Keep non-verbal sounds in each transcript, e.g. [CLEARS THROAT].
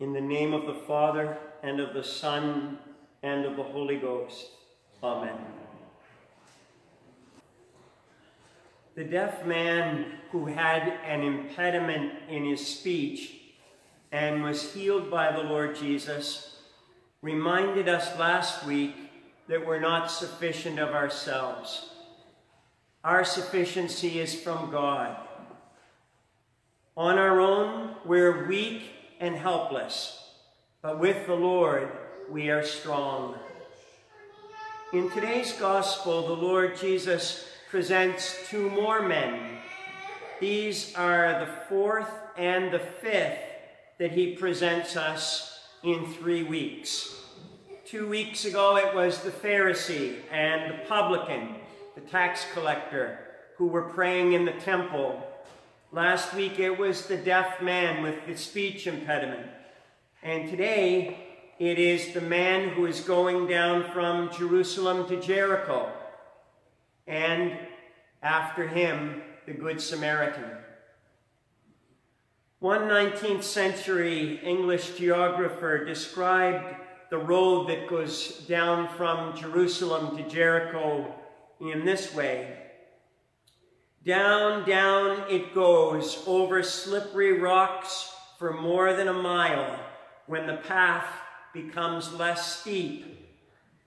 In the name of the Father, and of the Son, and of the Holy Ghost. Amen. The deaf man who had an impediment in his speech and was healed by the Lord Jesus reminded us last week that we're not sufficient of ourselves. Our sufficiency is from God. On our own, we're weak and helpless, but with the Lord, we are strong. In today's gospel, the Lord Jesus presents two more men. These are the fourth and the fifth that he presents us in three weeks. Two weeks ago, it was the Pharisee and the publican, the tax collector, who were praying in the temple Last week it was the deaf man with the speech impediment. And today it is the man who is going down from Jerusalem to Jericho. And after him, the Good Samaritan. One 19th century English geographer described the road that goes down from Jerusalem to Jericho in this way. Down, down it goes over slippery rocks for more than a mile when the path becomes less steep.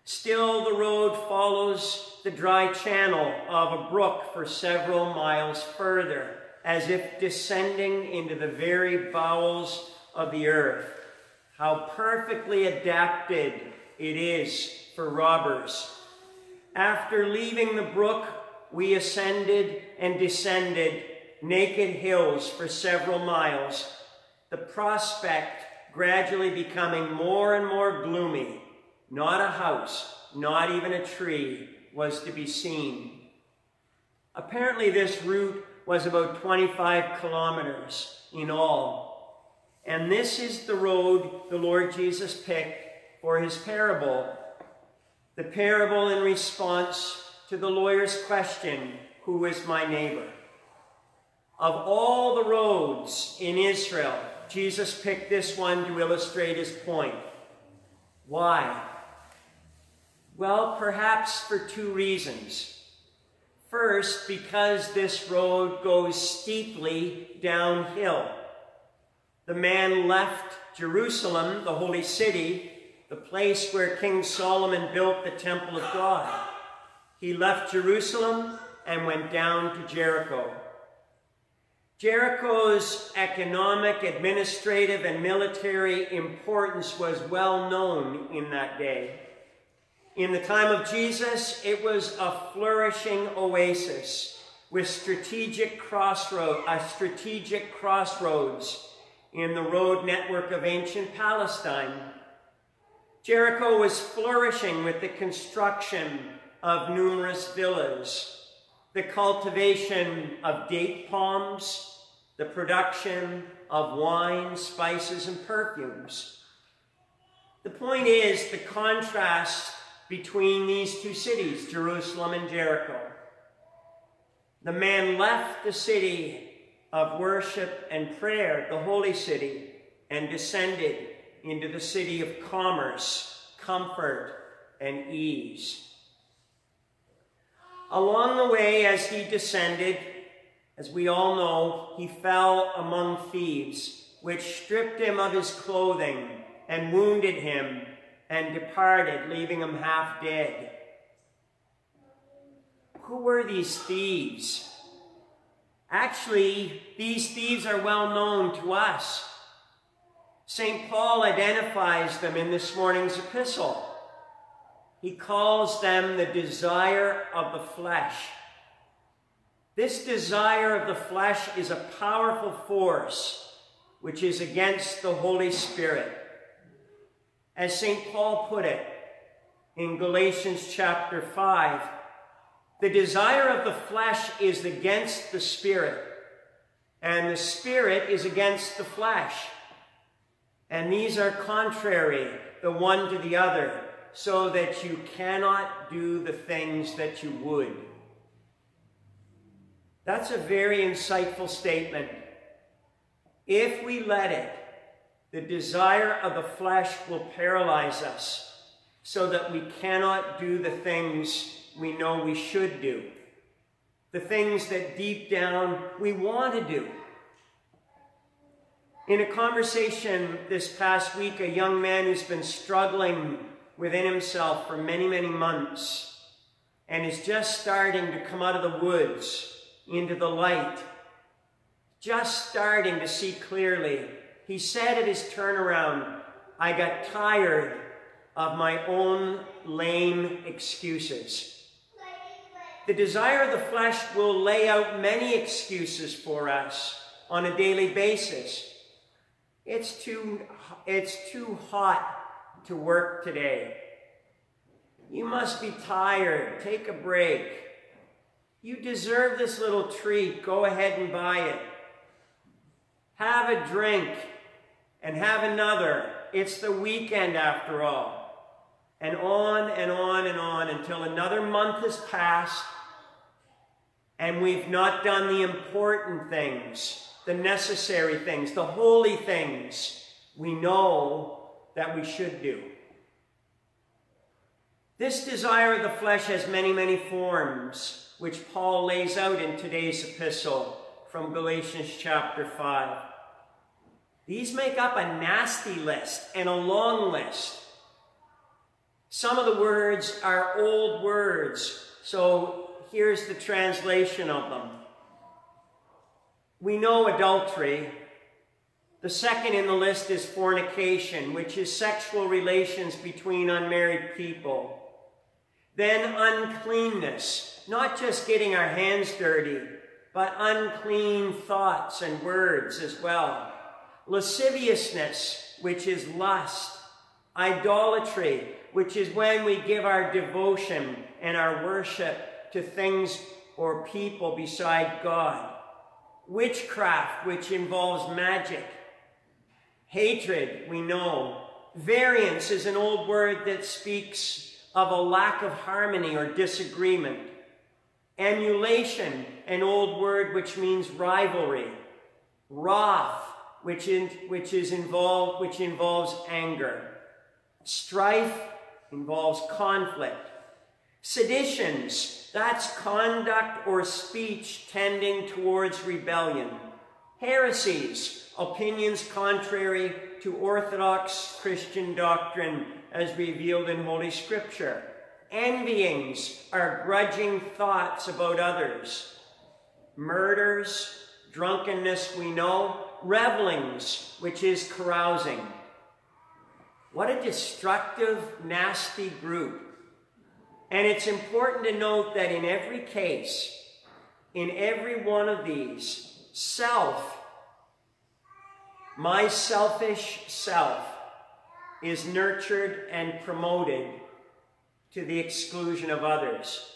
Still the road follows the dry channel of a brook for several miles further, as if descending into the very bowels of the earth. How perfectly adapted it is for robbers. After leaving the brook, we ascended and descended naked hills for several miles, the prospect gradually becoming more and more gloomy. Not a house, not even a tree was to be seen. Apparently this route was about 25 kilometers in all. And this is the road the Lord Jesus picked for his parable. The parable in response to the lawyer's question, Who is my neighbor? Of all the roads in Israel, Jesus picked this one to illustrate his point. Why? Well, perhaps for two reasons. First, because this road goes steeply downhill. The man left Jerusalem, the holy city, the place where King Solomon built the temple of God. He left Jerusalem and went down to Jericho. Jericho's economic, administrative, and military importance was well known in that day. In the time of Jesus, it was a flourishing oasis with strategic crossroad, a strategic crossroads in the road network of ancient Palestine. Jericho was flourishing with the construction of numerous villas, the cultivation of date palms, the production of wine, spices, and perfumes. The point is the contrast between these two cities, Jerusalem and Jericho. The man left the city of worship and prayer, the holy city, and descended into the city of commerce, comfort, and ease. Along the way, as he descended, as we all know, he fell among thieves, which stripped him of his clothing and wounded him and departed, leaving him half dead. Who were these thieves? Actually, these thieves are well known to us. St. Paul identifies them in this morning's epistle. He calls them the desire of the flesh. This desire of the flesh is a powerful force which is against the Holy Spirit. As St. Paul put it in Galatians chapter 5, the desire of the flesh is against the Spirit, and the Spirit is against the flesh. And these are contrary, the one to the other, so that you cannot do the things that you would. That's a very insightful statement. If we let it, the desire of the flesh will paralyze us so that we cannot do the things we know we should do, the things that deep down we want to do. In a conversation this past week, a young man who's been struggling within himself for many, many months and is just starting to come out of the woods into the light, just starting to see clearly, he said at his turnaround, I got tired of my own lame excuses. The desire of the flesh will lay out many excuses for us on a daily basis. It's too, it's too hot to work today. You must be tired. Take a break. You deserve this little treat. Go ahead and buy it. Have a drink and have another. It's the weekend after all. And on and on and on until another month has passed and we've not done the important things the necessary things, the holy things we know that we should do. This desire of the flesh has many, many forms, which Paul lays out in today's epistle from Galatians chapter 5. These make up a nasty list and a long list. Some of the words are old words, so here's the translation of them we know adultery. The second in the list is fornication, which is sexual relations between unmarried people. Then uncleanness, not just getting our hands dirty, but unclean thoughts and words as well. Lasciviousness, which is lust. Idolatry, which is when we give our devotion and our worship to things or people beside God witchcraft, which involves magic. Hatred, we know. Variance is an old word that speaks of a lack of harmony or disagreement. Emulation, an old word which means rivalry. Wrath, which, in, which is involved, which involves anger. Strife involves conflict. Seditions, that's conduct or speech tending towards rebellion. Heresies, opinions contrary to orthodox Christian doctrine as revealed in Holy Scripture. Envyings are grudging thoughts about others. Murders, drunkenness, we know. Revelings, which is carousing. What a destructive, nasty group. And it's important to note that in every case, in every one of these, self, my selfish self, is nurtured and promoted to the exclusion of others.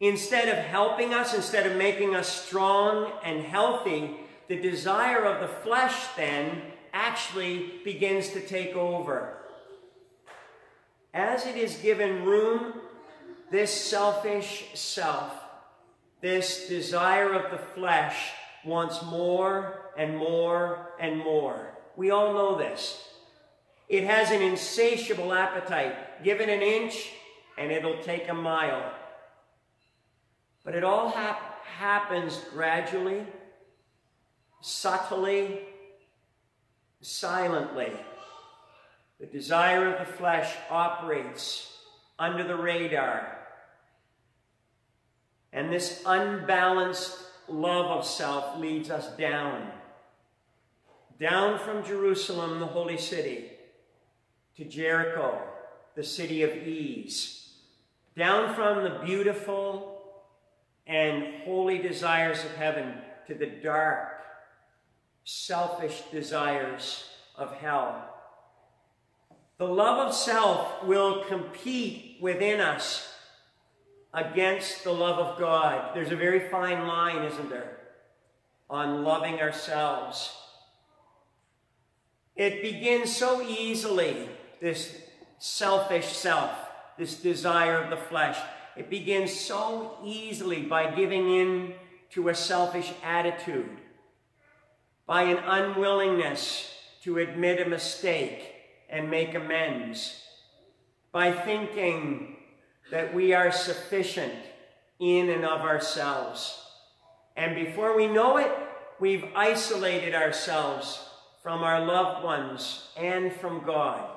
Instead of helping us, instead of making us strong and healthy, the desire of the flesh then actually begins to take over. As it is given room, this selfish self, this desire of the flesh, wants more and more and more. We all know this. It has an insatiable appetite. Give it an inch, and it'll take a mile. But it all hap happens gradually, subtly, silently. The desire of the flesh operates under the radar. And this unbalanced love of self leads us down. Down from Jerusalem, the holy city, to Jericho, the city of ease. Down from the beautiful and holy desires of heaven to the dark, selfish desires of hell. The love of self will compete within us against the love of God. There's a very fine line, isn't there, on loving ourselves. It begins so easily, this selfish self, this desire of the flesh. It begins so easily by giving in to a selfish attitude, by an unwillingness to admit a mistake and make amends by thinking that we are sufficient in and of ourselves. And before we know it, we've isolated ourselves from our loved ones and from God.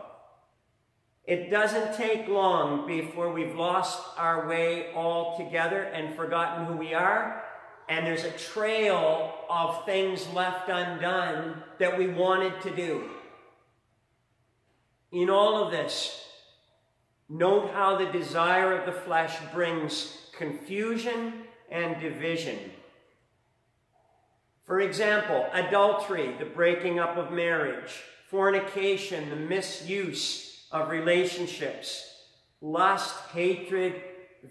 It doesn't take long before we've lost our way altogether and forgotten who we are, and there's a trail of things left undone that we wanted to do. In all of this, note how the desire of the flesh brings confusion and division. For example, adultery, the breaking up of marriage, fornication, the misuse of relationships, lust, hatred,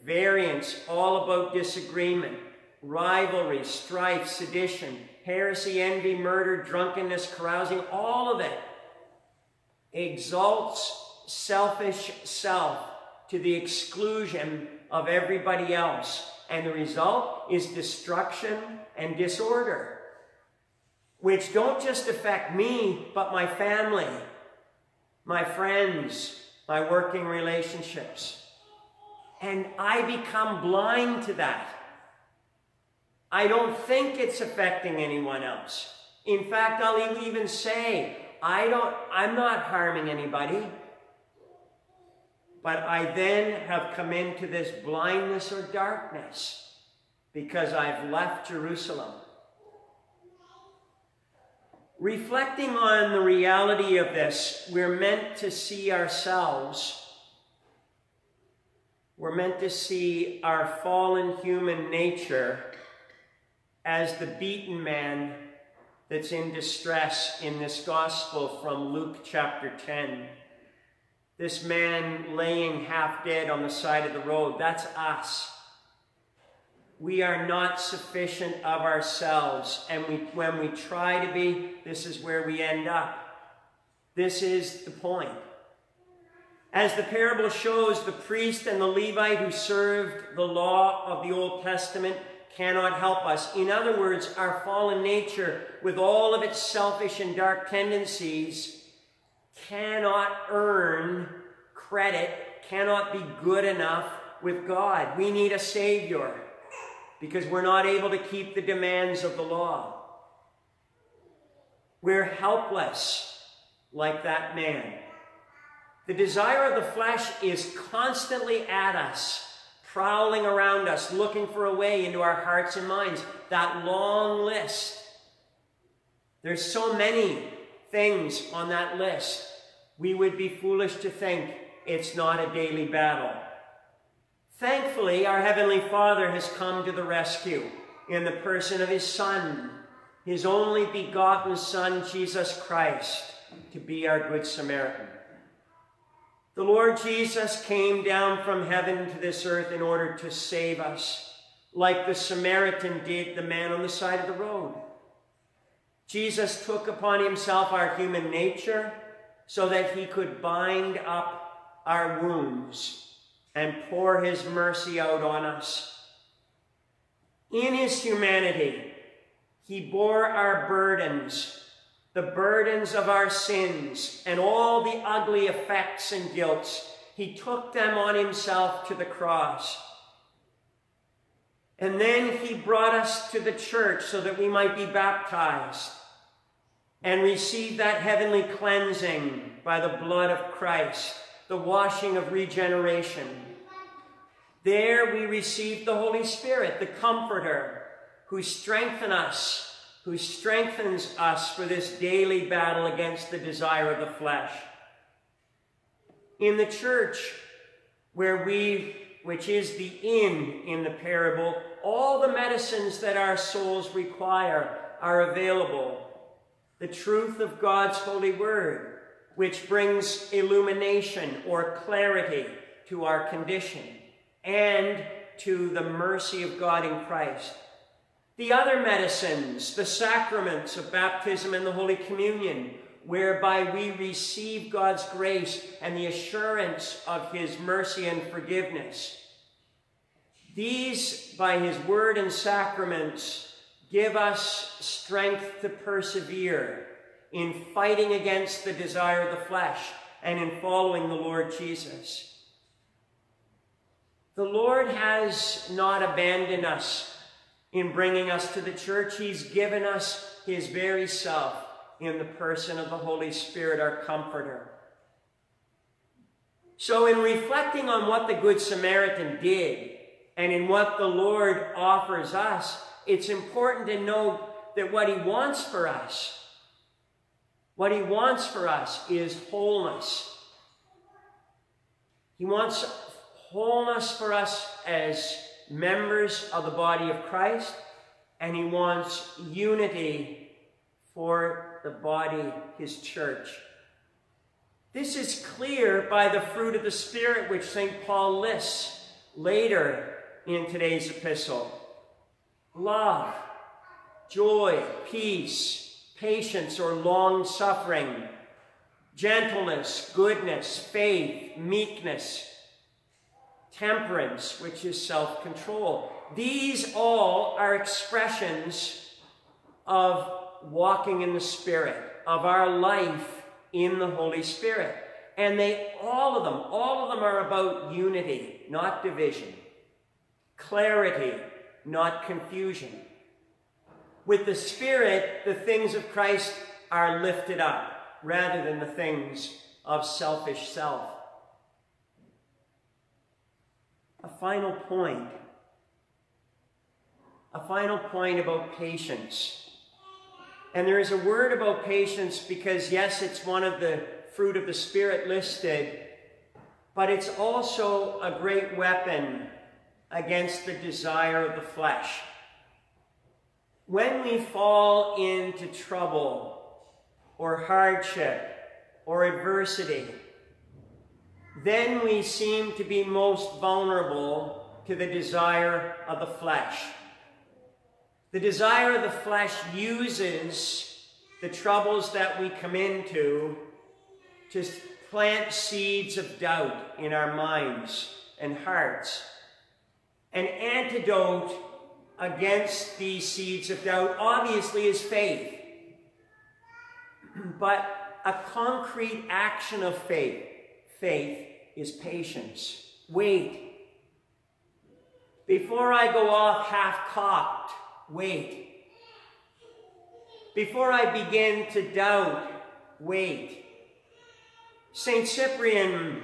variance, all about disagreement, rivalry, strife, sedition, heresy, envy, murder, drunkenness, carousing, all of it exalts selfish self to the exclusion of everybody else. And the result is destruction and disorder, which don't just affect me, but my family, my friends, my working relationships. And I become blind to that. I don't think it's affecting anyone else. In fact, I'll even say, I don't, I'm not harming anybody. But I then have come into this blindness or darkness because I've left Jerusalem. Reflecting on the reality of this, we're meant to see ourselves. We're meant to see our fallen human nature as the beaten man that's in distress in this gospel from Luke chapter 10. This man laying half dead on the side of the road, that's us. We are not sufficient of ourselves, and we, when we try to be, this is where we end up. This is the point. As the parable shows, the priest and the Levite who served the law of the Old Testament cannot help us. In other words, our fallen nature, with all of its selfish and dark tendencies, cannot earn credit, cannot be good enough with God. We need a Savior because we're not able to keep the demands of the law. We're helpless like that man. The desire of the flesh is constantly at us prowling around us, looking for a way into our hearts and minds. That long list. There's so many things on that list. We would be foolish to think it's not a daily battle. Thankfully, our Heavenly Father has come to the rescue in the person of His Son, His only begotten Son, Jesus Christ, to be our Good Samaritan. The Lord Jesus came down from heaven to this earth in order to save us, like the Samaritan did the man on the side of the road. Jesus took upon himself our human nature so that he could bind up our wounds and pour his mercy out on us. In his humanity, he bore our burdens the burdens of our sins and all the ugly effects and guilts. He took them on himself to the cross. And then he brought us to the church so that we might be baptized and receive that heavenly cleansing by the blood of Christ, the washing of regeneration. There we receive the Holy Spirit, the Comforter, who strengthen us who strengthens us for this daily battle against the desire of the flesh. In the church, where we, which is the inn in the parable, all the medicines that our souls require are available. The truth of God's holy word, which brings illumination or clarity to our condition, and to the mercy of God in Christ. The other medicines, the sacraments of baptism and the Holy Communion, whereby we receive God's grace and the assurance of his mercy and forgiveness. These, by his word and sacraments, give us strength to persevere in fighting against the desire of the flesh and in following the Lord Jesus. The Lord has not abandoned us in bringing us to the church. He's given us his very self in the person of the Holy Spirit, our comforter. So in reflecting on what the Good Samaritan did and in what the Lord offers us, it's important to know that what he wants for us, what he wants for us is wholeness. He wants wholeness for us as members of the body of Christ, and he wants unity for the body, his church. This is clear by the fruit of the Spirit which St. Paul lists later in today's epistle. Love, joy, peace, patience or long suffering, gentleness, goodness, faith, meekness, temperance, which is self control. These all are expressions of walking in the Spirit, of our life in the Holy Spirit. And they, all of them, all of them are about unity, not division, clarity, not confusion. With the Spirit, the things of Christ are lifted up rather than the things of selfish self. A final point. A final point about patience. And there is a word about patience because, yes, it's one of the fruit of the Spirit listed, but it's also a great weapon against the desire of the flesh. When we fall into trouble or hardship or adversity, then we seem to be most vulnerable to the desire of the flesh. The desire of the flesh uses the troubles that we come into to plant seeds of doubt in our minds and hearts. An antidote against these seeds of doubt obviously is faith. [CLEARS THROAT] but a concrete action of faith, faith is patience. Wait. Before I go off half-cocked, wait. Before I begin to doubt, wait. St. Cyprian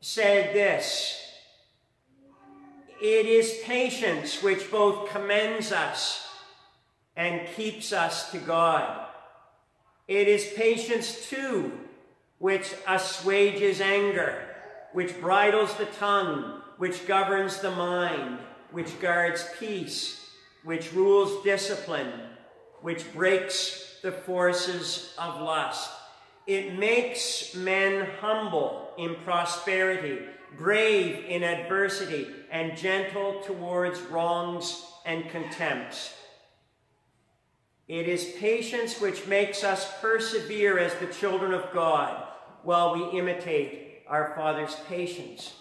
said this, It is patience which both commends us and keeps us to God. It is patience, too, which assuages anger, which bridles the tongue, which governs the mind, which guards peace, which rules discipline, which breaks the forces of lust. It makes men humble in prosperity, brave in adversity, and gentle towards wrongs and contempts. It is patience which makes us persevere as the children of God while we imitate our Father's patience.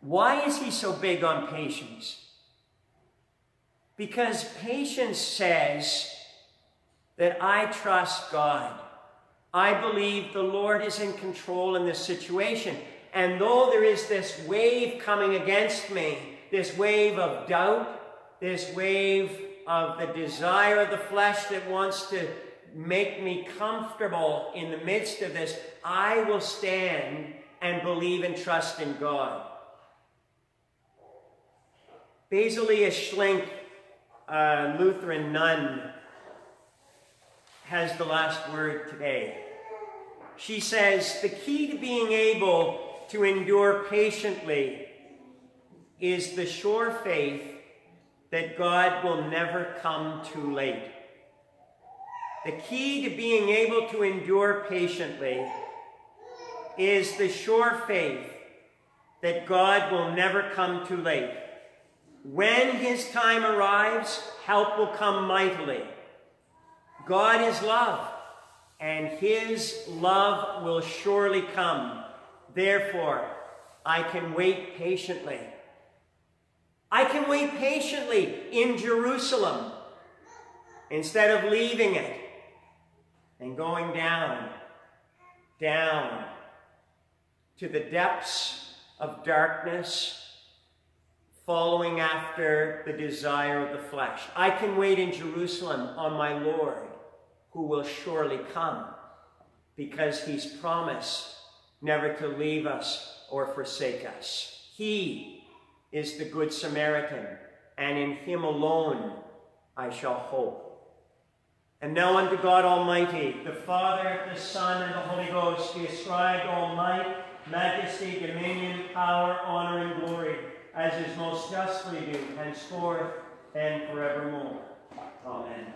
Why is he so big on patience? Because patience says that I trust God. I believe the Lord is in control in this situation. And though there is this wave coming against me, this wave of doubt, this wave of the desire of the flesh that wants to make me comfortable in the midst of this, I will stand and believe and trust in God. Basilea Schlink, a uh, Lutheran nun, has the last word today. She says, the key to being able to endure patiently is the sure faith that God will never come too late. The key to being able to endure patiently is the sure faith that God will never come too late. When his time arrives, help will come mightily. God is love, and his love will surely come. Therefore, I can wait patiently. I can wait patiently in Jerusalem instead of leaving it and going down, down to the depths of darkness, following after the desire of the flesh. I can wait in Jerusalem on my Lord, who will surely come, because he's promised never to leave us or forsake us. He is the Good Samaritan, and in him alone I shall hope. And now unto God Almighty, the Father, the Son, and the Holy Ghost, be ascribed all might, majesty, dominion, power, honor, and glory, as is most justly due, henceforth and forevermore. Amen.